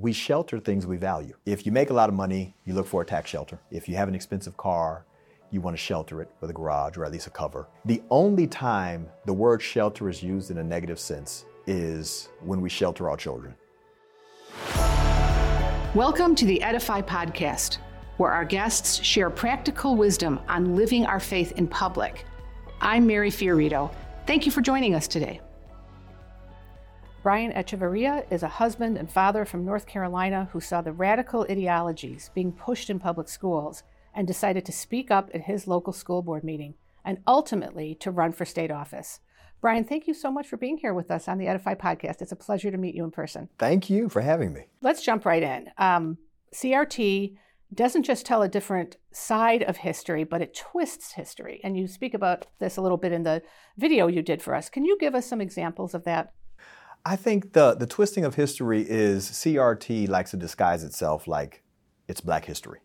we shelter things we value. If you make a lot of money, you look for a tax shelter. If you have an expensive car, you want to shelter it with a garage or at least a cover. The only time the word shelter is used in a negative sense is when we shelter our children. Welcome to the Edify Podcast, where our guests share practical wisdom on living our faith in public. I'm Mary Fiorito. Thank you for joining us today. Brian Echevarria is a husband and father from North Carolina who saw the radical ideologies being pushed in public schools and decided to speak up at his local school board meeting and ultimately to run for state office. Brian, thank you so much for being here with us on the Edify podcast. It's a pleasure to meet you in person. Thank you for having me. Let's jump right in. Um, CRT doesn't just tell a different side of history, but it twists history. And you speak about this a little bit in the video you did for us. Can you give us some examples of that? I think the, the twisting of history is CRT likes to disguise itself like it's black history.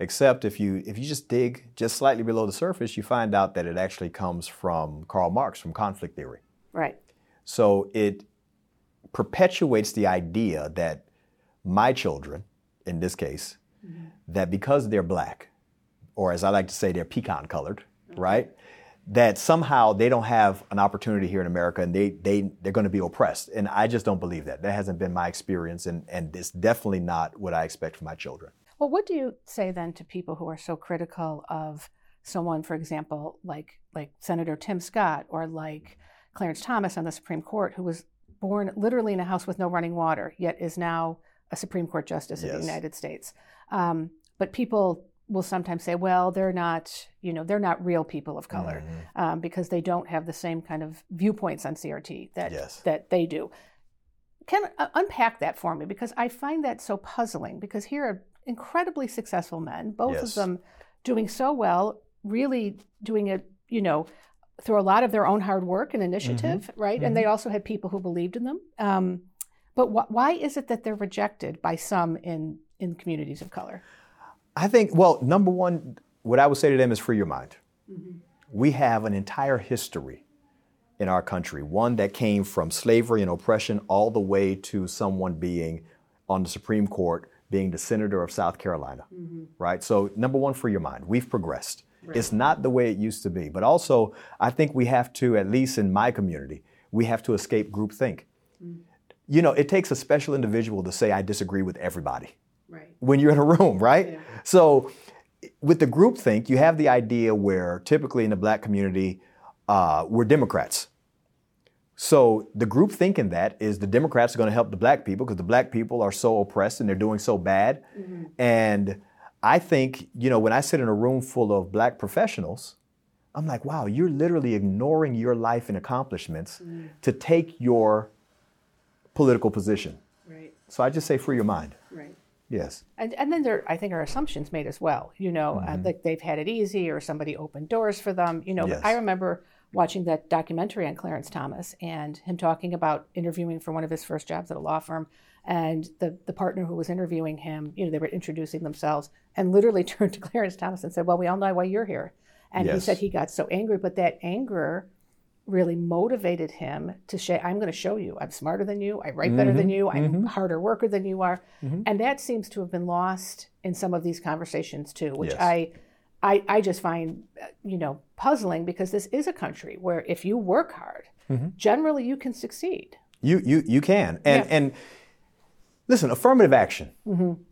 Except if you if you just dig just slightly below the surface, you find out that it actually comes from Karl Marx, from conflict theory. Right. So it perpetuates the idea that my children, in this case, mm-hmm. that because they're black, or as I like to say, they're pecan colored, right? That somehow they don't have an opportunity here in America and they, they, they're going to be oppressed. And I just don't believe that. That hasn't been my experience, and, and it's definitely not what I expect from my children. Well, what do you say then to people who are so critical of someone, for example, like, like Senator Tim Scott or like Clarence Thomas on the Supreme Court, who was born literally in a house with no running water, yet is now a Supreme Court justice yes. of the United States? Um, but people will sometimes say, well, they're not, you know, they're not real people of color mm-hmm. um, because they don't have the same kind of viewpoints on CRT that yes. that they do. Can uh, unpack that for me because I find that so puzzling. Because here are incredibly successful men, both yes. of them doing so well, really doing it, you know, through a lot of their own hard work and initiative, mm-hmm. right? Mm-hmm. And they also had people who believed in them. Um, but wh- why is it that they're rejected by some in in communities of color? I think, well, number one, what I would say to them is free your mind. Mm-hmm. We have an entire history in our country, one that came from slavery and oppression all the way to someone being on the Supreme Court, being the senator of South Carolina, mm-hmm. right? So, number one, free your mind. We've progressed. Right. It's not the way it used to be. But also, I think we have to, at least in my community, we have to escape groupthink. Mm-hmm. You know, it takes a special individual to say, I disagree with everybody right. when you're in a room, right? Yeah. So with the group think, you have the idea where typically in the black community, uh, we're Democrats. So the group thinking that is the Democrats are going to help the black people because the black people are so oppressed and they're doing so bad. Mm-hmm. And I think, you know, when I sit in a room full of black professionals, I'm like, wow, you're literally ignoring your life and accomplishments mm. to take your political position. Right. So I just say free your mind. Yes. And, and then there, I think, are assumptions made as well. You know, uh, mm-hmm. uh, like they've had it easy or somebody opened doors for them. You know, yes. I remember watching that documentary on Clarence Thomas and him talking about interviewing for one of his first jobs at a law firm. And the, the partner who was interviewing him, you know, they were introducing themselves and literally turned to Clarence Thomas and said, Well, we all know why you're here. And yes. he said he got so angry, but that anger really motivated him to say, I'm going to show you. I'm smarter than you. I write mm-hmm, better than mm-hmm. you. I'm mm-hmm. harder worker than you are. Mm-hmm. And that seems to have been lost in some of these conversations too, which yes. I, I, I just find, uh, you know, puzzling because this is a country where if you work hard, mm-hmm. generally you can succeed. You, you, you can. And, yeah. and listen, affirmative action. Mm-hmm.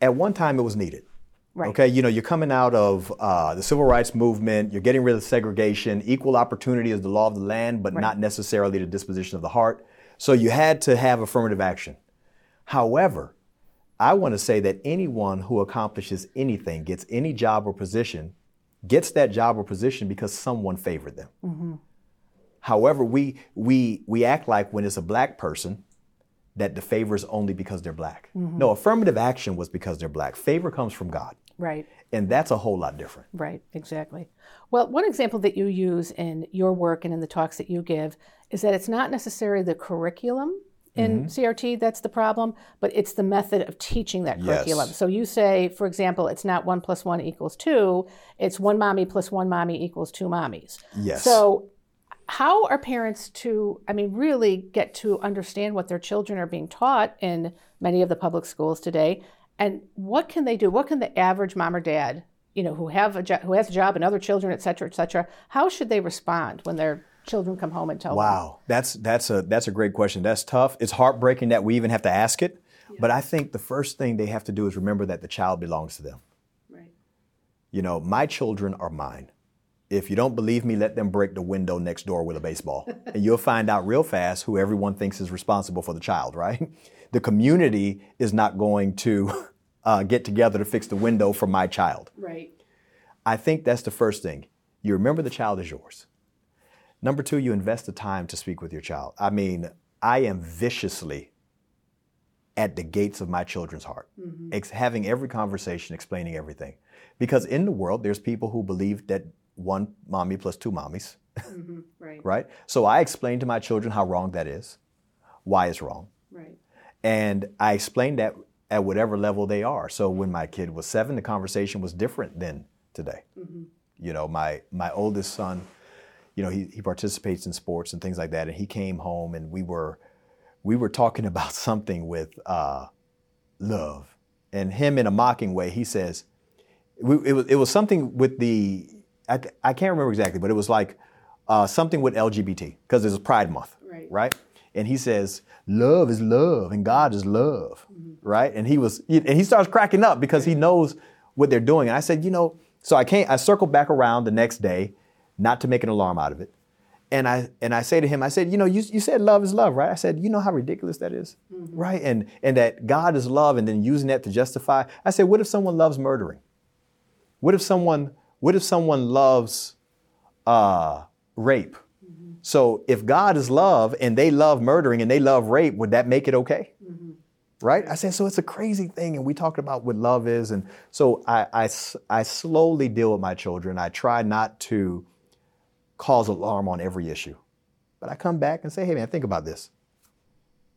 At one time it was needed. Right. Okay, you know, you're coming out of uh, the civil rights movement, you're getting rid of segregation, equal opportunity is the law of the land, but right. not necessarily the disposition of the heart. So you had to have affirmative action. However, I want to say that anyone who accomplishes anything, gets any job or position, gets that job or position because someone favored them. Mm-hmm. However, we, we, we act like when it's a black person, that the favor is only because they're black. Mm-hmm. No, affirmative action was because they're black. Favor comes from God. Right. And that's a whole lot different. Right, exactly. Well, one example that you use in your work and in the talks that you give is that it's not necessarily the curriculum in mm-hmm. CRT that's the problem, but it's the method of teaching that curriculum. Yes. So you say, for example, it's not one plus one equals two, it's one mommy plus one mommy equals two mommies. Yes. So how are parents to, I mean, really get to understand what their children are being taught in many of the public schools today? And what can they do? What can the average mom or dad, you know, who have a jo- who has a job and other children, et cetera, et cetera, how should they respond when their children come home and tell wow. them? Wow, that's that's a that's a great question. That's tough. It's heartbreaking that we even have to ask it. Yeah. But I think the first thing they have to do is remember that the child belongs to them. Right. You know, my children are mine. If you don't believe me, let them break the window next door with a baseball. and you'll find out real fast who everyone thinks is responsible for the child, right? The community is not going to uh, get together to fix the window for my child. Right. I think that's the first thing. You remember the child is yours. Number two, you invest the time to speak with your child. I mean, I am viciously at the gates of my children's heart, mm-hmm. ex- having every conversation, explaining everything. Because in the world, there's people who believe that one mommy plus two mommies. Mm-hmm. Right. right? So I explained to my children how wrong that is, why it's wrong. Right. And I explained that at whatever level they are. So when my kid was seven, the conversation was different than today. Mm-hmm. You know, my my oldest son, you know, he, he participates in sports and things like that. And he came home and we were we were talking about something with uh, love. And him in a mocking way, he says, we, it was, it was something with the I, I can't remember exactly, but it was like uh, something with LGBT because it's Pride Month, right. right? And he says, "Love is love, and God is love," mm-hmm. right? And he was, and he starts cracking up because he knows what they're doing. And I said, you know, so I can't. I circled back around the next day, not to make an alarm out of it. And I and I say to him, I said, you know, you, you said love is love, right? I said, you know how ridiculous that is? Mm-hmm. right? And and that God is love, and then using that to justify. I said, what if someone loves murdering? What if someone what if someone loves uh, rape? So if God is love and they love murdering and they love rape, would that make it okay? Mm-hmm. Right? I said, so it's a crazy thing. And we talked about what love is. And so I, I, I slowly deal with my children. I try not to cause alarm on every issue. But I come back and say, hey, man, think about this.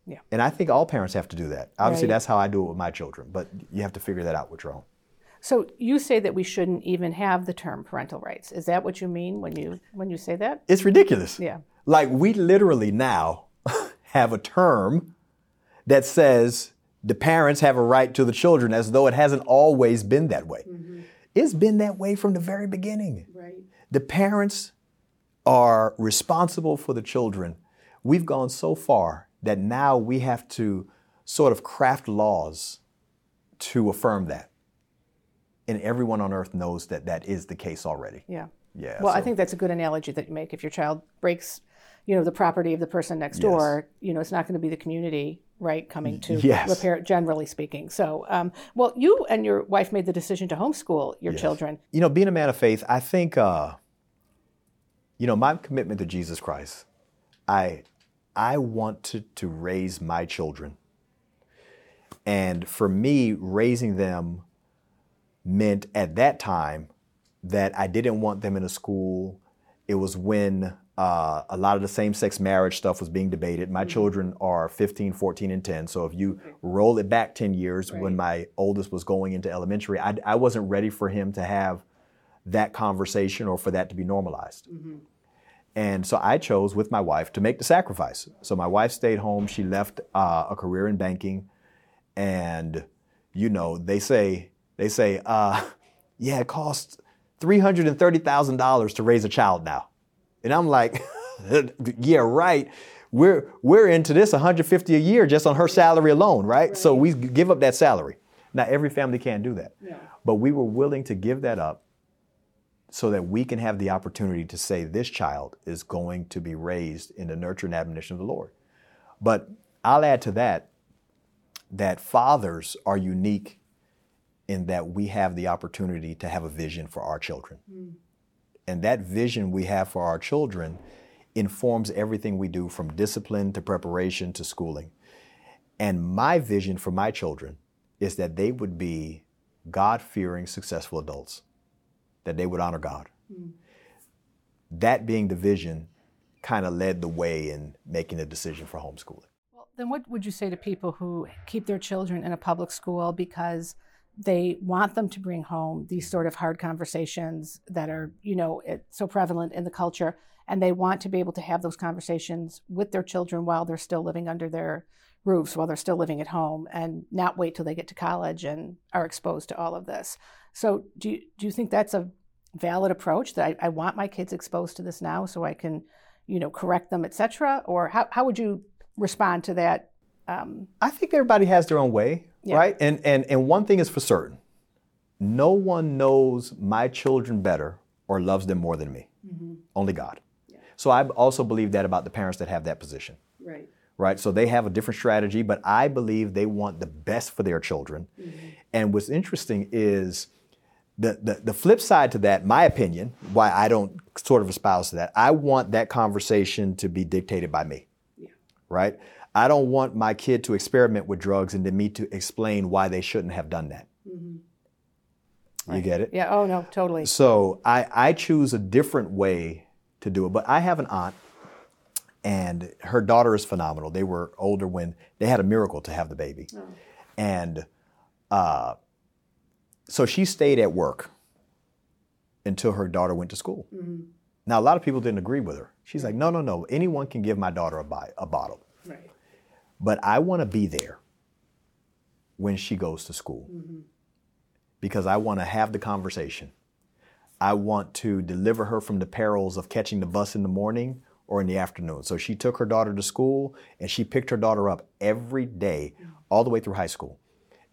Yeah. And I think all parents have to do that. Obviously, right. that's how I do it with my children, but you have to figure that out with your own. So you say that we shouldn't even have the term parental rights. Is that what you mean when you when you say that? It's ridiculous. Yeah. Like we literally now have a term that says the parents have a right to the children as though it hasn't always been that way. Mm-hmm. It's been that way from the very beginning. Right. The parents are responsible for the children. We've gone so far that now we have to sort of craft laws to affirm that and everyone on earth knows that that is the case already. Yeah. Yeah. Well, so. I think that's a good analogy that you make. If your child breaks, you know, the property of the person next door, you know, it's not going to be the community, right, coming to yes. repair it, generally speaking. So, um, well, you and your wife made the decision to homeschool your yes. children. You know, being a man of faith, I think, uh, you know, my commitment to Jesus Christ, I, I want to, to raise my children. And for me, raising them meant at that time that I didn't want them in a school. It was when uh, a lot of the same sex marriage stuff was being debated. My mm-hmm. children are 15, 14, and 10. So if you okay. roll it back 10 years right. when my oldest was going into elementary, I, I, wasn't ready for him to have that conversation or for that to be normalized. Mm-hmm. And so I chose with my wife to make the sacrifice. So my wife stayed home. She left uh, a career in banking. And, you know, they say they say, uh, yeah, it costs $330,000 to raise a child now. And I'm like, yeah, right. We're, we're into this 150 a year just on her salary alone, right? right? So we give up that salary. Now, every family can't do that. Yeah. But we were willing to give that up so that we can have the opportunity to say this child is going to be raised in the nurture and admonition of the Lord. But I'll add to that that fathers are unique in that we have the opportunity to have a vision for our children. Mm. And that vision we have for our children informs everything we do from discipline to preparation to schooling. And my vision for my children is that they would be God fearing, successful adults, that they would honor God. Mm. That being the vision kind of led the way in making the decision for homeschooling. Well, then what would you say to people who keep their children in a public school because they want them to bring home these sort of hard conversations that are, you know, so prevalent in the culture. And they want to be able to have those conversations with their children while they're still living under their roofs, while they're still living at home, and not wait till they get to college and are exposed to all of this. So, do you, do you think that's a valid approach that I, I want my kids exposed to this now so I can, you know, correct them, etc.? Or how, how would you respond to that? Um, I think everybody has their own way. Yeah. Right? And, and, and one thing is for certain no one knows my children better or loves them more than me. Mm-hmm. Only God. Yeah. So I also believe that about the parents that have that position. Right. Right. So they have a different strategy, but I believe they want the best for their children. Mm-hmm. And what's interesting is the, the, the flip side to that, my opinion, why I don't sort of espouse to that, I want that conversation to be dictated by me. Yeah. Right? I don't want my kid to experiment with drugs and then me to explain why they shouldn't have done that. Mm-hmm. Right. You get it? Yeah. Oh no, totally. So I, I choose a different way to do it. But I have an aunt, and her daughter is phenomenal. They were older when they had a miracle to have the baby, oh. and uh, so she stayed at work until her daughter went to school. Mm-hmm. Now a lot of people didn't agree with her. She's like, no, no, no. Anyone can give my daughter a, buy, a bottle. Right. But I want to be there when she goes to school mm-hmm. because I want to have the conversation. I want to deliver her from the perils of catching the bus in the morning or in the afternoon. So she took her daughter to school and she picked her daughter up every day, mm-hmm. all the way through high school.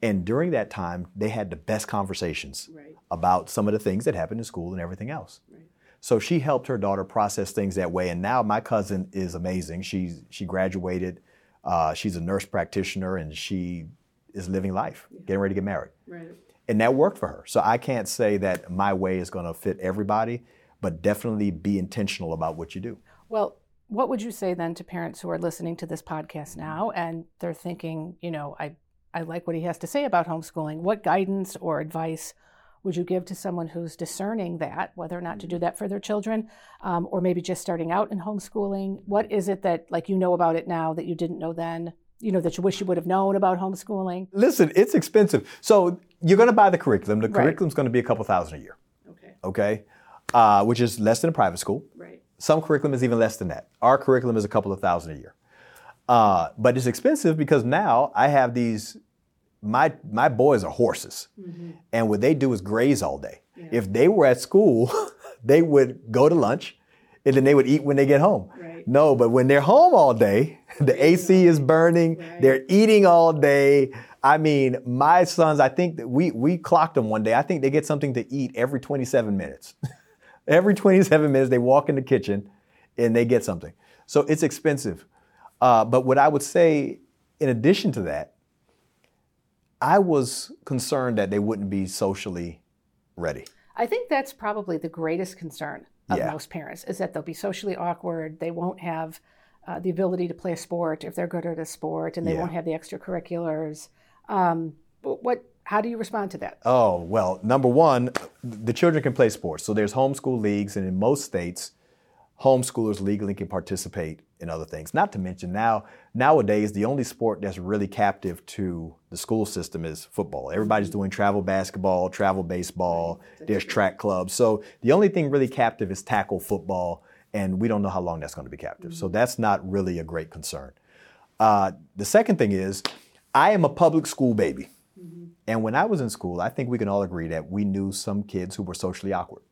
And during that time, they had the best conversations right. about some of the things that happened in school and everything else. Right. So she helped her daughter process things that way. And now my cousin is amazing. She's she graduated uh, she's a nurse practitioner and she is living life, yeah. getting ready to get married. Right. And that worked for her. So I can't say that my way is going to fit everybody, but definitely be intentional about what you do. Well, what would you say then to parents who are listening to this podcast now and they're thinking, you know, I, I like what he has to say about homeschooling. What guidance or advice would you give to someone who's discerning that, whether or not to do that for their children, um, or maybe just starting out in homeschooling? What is it that, like, you know about it now that you didn't know then? You know, that you wish you would have known about homeschooling? Listen, it's expensive. So you're going to buy the curriculum. The right. curriculum's going to be a couple thousand a year. Okay. Okay. Uh, which is less than a private school. Right. Some curriculum is even less than that. Our curriculum is a couple of thousand a year. Uh, but it's expensive because now I have these my my boys are horses, mm-hmm. and what they do is graze all day. Yeah. If they were at school, they would go to lunch, and then they would eat when they get home. Right. No, but when they're home all day, the AC is burning. Right. They're eating all day. I mean, my sons, I think that we we clocked them one day. I think they get something to eat every 27 minutes. every 27 minutes, they walk in the kitchen and they get something. So it's expensive. Uh, but what I would say, in addition to that, I was concerned that they wouldn't be socially ready. I think that's probably the greatest concern of yeah. most parents is that they'll be socially awkward. They won't have uh, the ability to play a sport if they're good at a sport, and they yeah. won't have the extracurriculars. Um, what? How do you respond to that? Oh well, number one, the children can play sports. So there's homeschool leagues, and in most states, homeschoolers legally can participate in other things. Not to mention now nowadays the only sport that's really captive to the school system is football. Everybody's mm-hmm. doing travel basketball, travel baseball, there's track clubs. So the only thing really captive is tackle football, and we don't know how long that's going to be captive. Mm-hmm. So that's not really a great concern. Uh, the second thing is, I am a public school baby. Mm-hmm. And when I was in school, I think we can all agree that we knew some kids who were socially awkward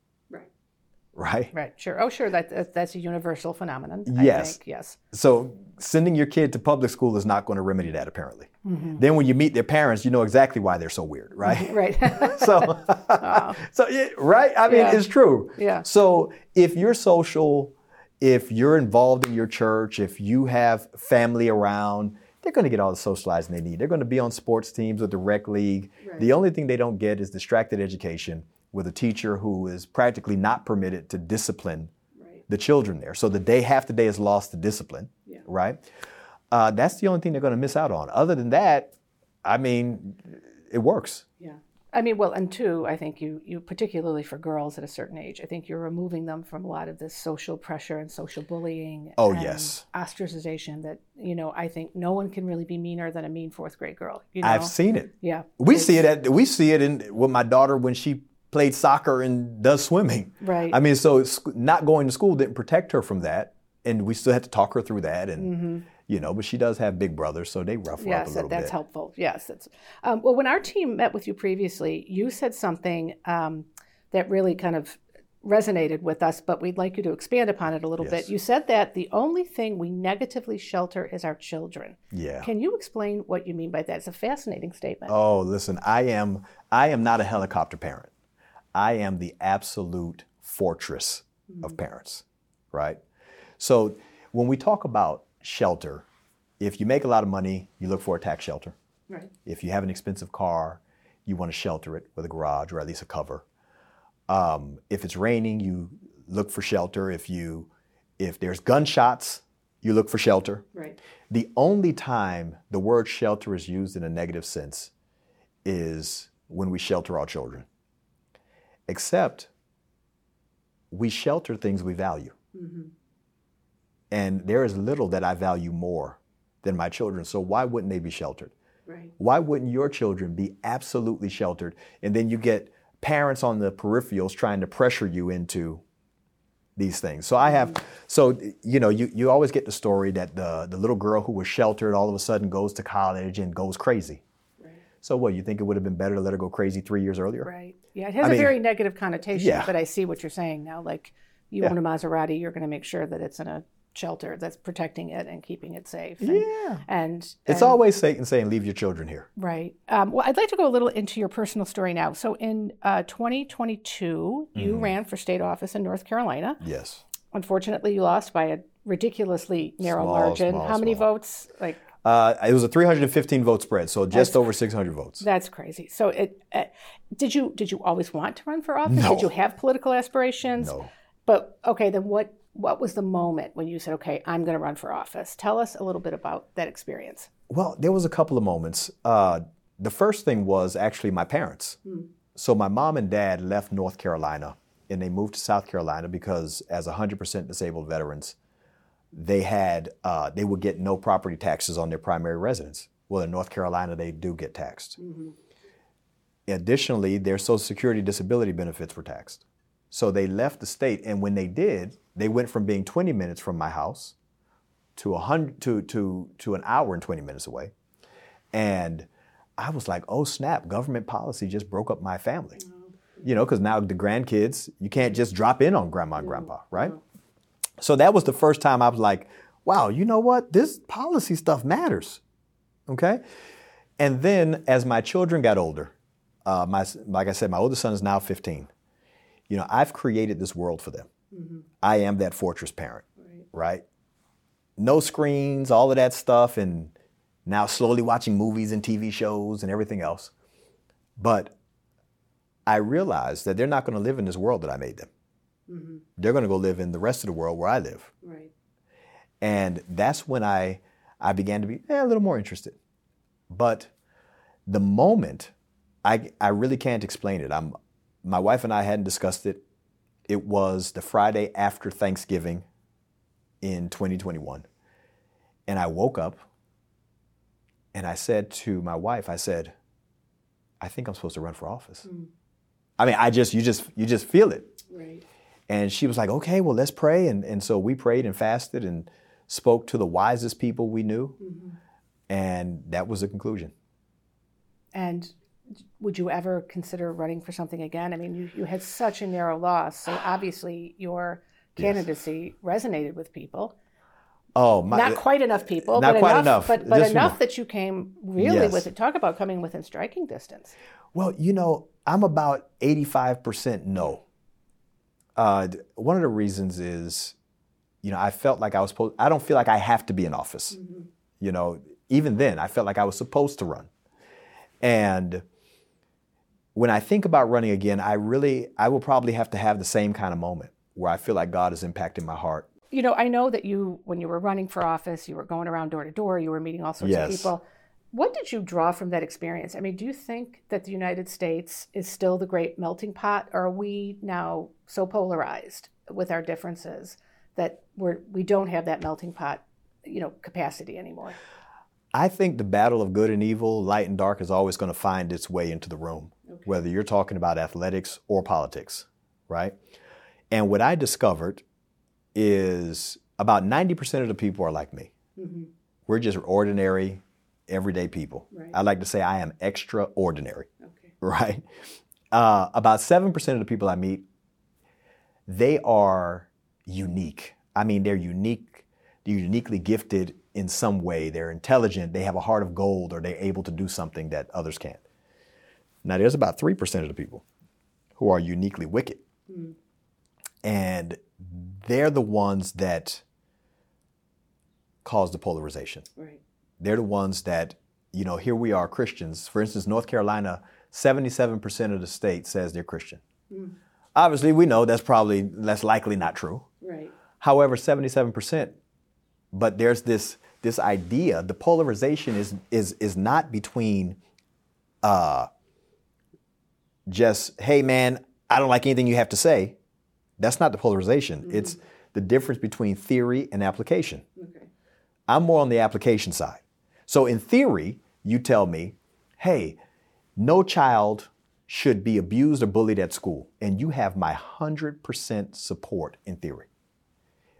right? Right, sure. Oh, sure. That, that's a universal phenomenon. Yes. Think. Yes. So sending your kid to public school is not going to remedy that, apparently. Mm-hmm. Then when you meet their parents, you know exactly why they're so weird, right? right. so, so right. I mean, yeah. it's true. Yeah. So if you're social, if you're involved in your church, if you have family around, they're going to get all the socializing they need. They're going to be on sports teams or the rec league. Right. The only thing they don't get is distracted education with a teacher who is practically not permitted to discipline right. the children there. So the day, half the day is lost to discipline, yeah. right? Uh, that's the only thing they're going to miss out on. Other than that, I mean, it works. Yeah. I mean, well, and two, I think you, you particularly for girls at a certain age, I think you're removing them from a lot of this social pressure and social bullying. Oh, and yes. Ostracization that, you know, I think no one can really be meaner than a mean fourth grade girl. You know? I've seen it. Yeah. We It's- see it at we see it in with my daughter when she played soccer and does swimming. Right. I mean, so not going to school didn't protect her from that, and we still had to talk her through that, and you know. But she does have big brothers, so they rough her up a Mm-hmm. Yes, little that, that's bit. helpful. Yes, that's um, well. When our team met with you previously, you said something um, that really kind of resonated with us, but we'd like you to expand upon it a little Yes. bit. You said that the only thing we negatively shelter is our children. Yeah. Can you explain what you mean by that? It's a fascinating statement. Oh, listen, I am I am not a helicopter parent. I am the absolute fortress of parents, right? So when we talk about shelter, if you make a lot of money, you look for a tax shelter. Right. If you have an expensive car, you want to shelter it with a garage or at least a cover. Um, if it's raining, you look for shelter. If you if there's gunshots, you look for shelter. Right. The only time the word shelter is used in a negative sense is when we shelter our children. Except we shelter things we value. Mm-hmm. And there is little that I value more than my children. So why wouldn't they be sheltered? Right. Why wouldn't your children be absolutely sheltered? And then you get parents on the peripherals trying to pressure you into these things. So I have, mm-hmm. so you know, you, you always get the story that the the little girl who was sheltered all of a sudden goes to college and goes crazy. Right. So what? You think it would have been better to let her go crazy three years earlier? Right. Yeah, it has I a mean- very negative connotation, Yeah. but I see what you're saying now. Like you Yeah. own a Maserati, you're going to make sure that it's in a shelter that's protecting it and keeping it safe. And, Yeah. And It's and- always Satan saying, "Leave your children here." Right. Um, well, I'd like to go a little into your personal story now. So in uh, 2022, you Mm-hmm. ran for state office in North Carolina. Yes. Unfortunately, you lost by a ridiculously narrow Small, margin. small, How many small. votes? Like Uh, it was a 315 vote spread, so just over 600 votes. that's crazy. So it uh, did you did you always want to run for office? No. Did you have political aspirations? No. But okay, then what what was the moment when you said, "Okay, I'm going to run for office"? Tell us a little bit about that experience. Well, there was a couple of moments. Uh, the first thing was actually my parents. So my mom and dad left North Carolina and they moved to South Carolina because, as 100% disabled veterans, they had uh, they would get no property taxes on their primary residence. Well, in North Carolina, they do get taxed. Additionally, their Social Security disability benefits were taxed. So they left the state, and when they did, they went from being 20 minutes from my house to a hundred to to to an hour and 20 minutes away. And I was like, oh snap, government policy just broke up my family. You know, because now the grandkids, you can't just drop in on grandma and grandpa, right? So that was the first time I was like, wow, you know what? This policy stuff matters. Okay. And then as my children got older, uh, my like I said, my oldest son is now 15. You know, I've created this world for them. I am that fortress parent, right? No screens, all of that stuff, and now slowly watching movies and TV shows and everything else. But I realized that they're not going to live in this world that I made them. They're going to go live in the rest of the world where I live. Right. And that's when I, I began to be eh, a little more interested. But the moment, I, I really can't explain it. I'm, my wife and I hadn't discussed it. It was the Friday after Thanksgiving in 2021. And I woke up and I said to my wife, I said, I think I'm supposed to run for office. I mean, I just, you just, you just feel it. Right. And she was like, okay, well, let's pray. And, and so we prayed and fasted and spoke to the wisest people we knew. Mm-hmm. And that was the conclusion. And would you ever consider running for something again? I mean, you, you had such a narrow loss, so obviously your candidacy resonated with people. Oh, my. Not quite enough people, Not but quite enough, enough. but, but enough enough. that you came really Yes. with it. Talk about coming within striking distance. Well, you know, I'm about 85% no. Uh, one of the reasons is, you know, I felt like I was supposed, I don't feel like I have to be in office. You know, even then, I felt like I was supposed to run. And when I think about running again, I really, I will probably have to have the same kind of moment where I feel like God is impacting my heart. You know, I know that you, when you were running for office, you were going around door to door, you were meeting all sorts Yes. of people. What did you draw from that experience? I mean, do you think that the United States is still the great melting pot, or are we now so polarized with our differences that we're we don't have that melting pot, you know, capacity anymore? I think the battle of good and evil, light and dark, is always going to find its way into the room, okay. whether you're talking about athletics or politics, right? And what I discovered is about 90% of the people are like me. Mm-hmm. We're just ordinary, everyday people. Right. I like to say I am extraordinary, okay. right? Uh, about 7% of the people I meet, they are unique. I mean, they're unique, they're uniquely gifted in some way. They're intelligent, they have a heart of gold, or they're able to do something that others can't. Now, there's about 3% of the people who are uniquely wicked. Mm. And they're the ones that cause the polarization. Right. They're the ones that, you know, here we are Christians. For instance, North Carolina, 77% of the state says they're Christian. Mm. Obviously, we know that's probably, that's likely not true. Right. However, 77%, but there's this, this idea, the polarization is, is, is not between uh, just, hey man, I don't like anything you have to say. That's not the polarization. Mm-hmm. It's the difference between theory and application. Okay. I'm more on the application side. So in theory, you tell me, hey, no child should be abused or bullied at school, and you have my 100% support in theory.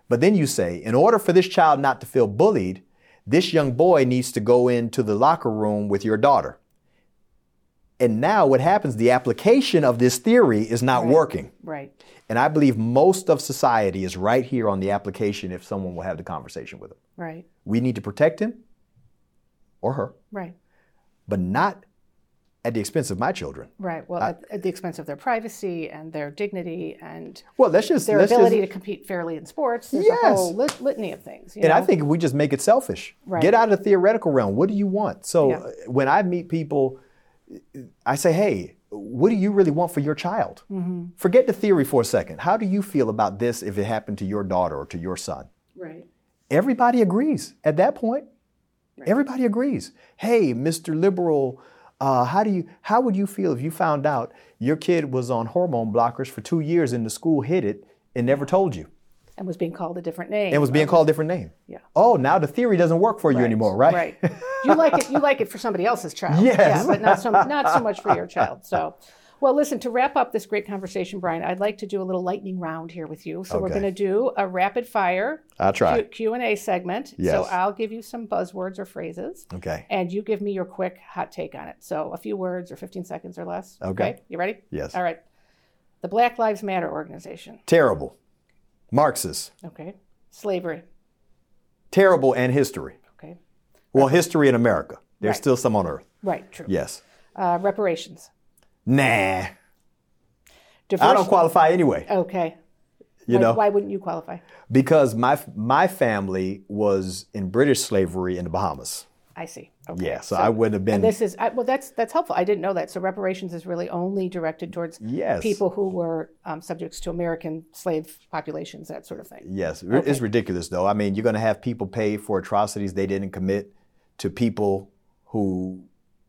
But then you say, in order for this child not to feel bullied, this young boy needs to go into the locker room with your daughter. And now what happens, the application of this theory is not right. working. Right. And I believe most of society is right here on the application if someone will have the conversation with him. Right. We need to protect him or her. Right. But not at the expense of my children. Right. Well, I, at, at, the expense of their privacy and their dignity and well, let's just their let's ability just, to compete fairly in sports. There's yes. a whole lit- litany of things. and know? I think we just make it selfish. Right. Get out of the theoretical realm. What do you want? So Yeah. uh, when I meet people, I say, hey, what do you really want for your child? Mm-hmm. Forget the theory for a second. How do you feel about this if it happened to your daughter or to your son? Right. Everybody agrees at that point. Right. Everybody agrees. Hey, Mr. Liberal, uh, how do you? How would you feel if you found out your kid was on hormone blockers for two years and the school hid it and never told you? And was being called a different name. And was being called a different name. Yeah. Oh, now the theory doesn't work for you Right. anymore, right? Right. You like it. You like it for somebody else's child. Yes. Yeah, but not so not so much for your child. So, well, listen. To wrap up this great conversation, Brian, I'd like to do a little lightning round here with you. So we're going to do a rapid fire I'll try. Q and A segment. So I'll give you some buzzwords or phrases, Okay. and you give me your quick hot take on it. So a few words or 15 seconds or less. Okay. You ready? Yes. All right. The Black Lives Matter organization. Terrible. Marxist. Okay. Slavery. Terrible and history. Okay. Well, history in America. There's Right. still some on earth. Right. True. Yes. Uh, reparations. Nah. Diversity. I don't qualify anyway. Okay. You why, know, why wouldn't you qualify? because my my family was in British slavery in the Bahamas. I see. Okay. Yeah, so, I wouldn't have been. And this is I, well. That's that's helpful. I didn't know that. So reparations is really only directed towards Yes. people who were um, subjects to American slave populations, that sort of thing. Yes, Okay. it's ridiculous though. I mean, you're going to have people pay for atrocities they didn't commit to people who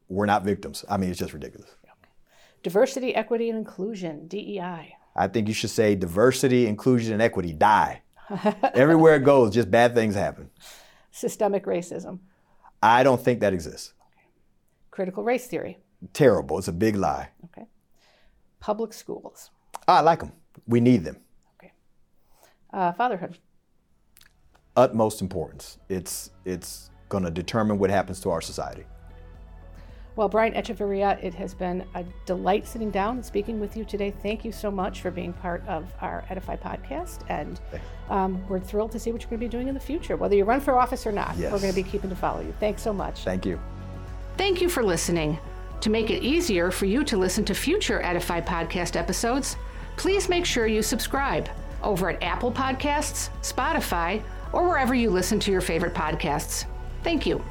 were not victims. I mean, it's just ridiculous. Diversity, equity, and inclusion (DEI). I think you should say diversity, inclusion, and equity die. Everywhere it goes, just bad things happen. Systemic racism, I don't think that exists. critical race theory. Terrible. It's a big lie. Okay. Public schools. I like them. We need them. Okay. Uh, fatherhood. Utmost importance. It's it's going to determine what happens to our society. Well, Brian Echevarria, it has been a delight sitting down and speaking with you today. Thank you so much for being part of our Edify podcast. And um, we're thrilled to see what you're going to be doing in the future, whether you run for office or not. Yes. We're going to be keeping to follow you. Thanks so much. Thank you. Thank you for listening. To make it easier for you to listen to future Edify podcast episodes, please make sure you subscribe over at Apple Podcasts, Spotify, or wherever you listen to your favorite podcasts. Thank you.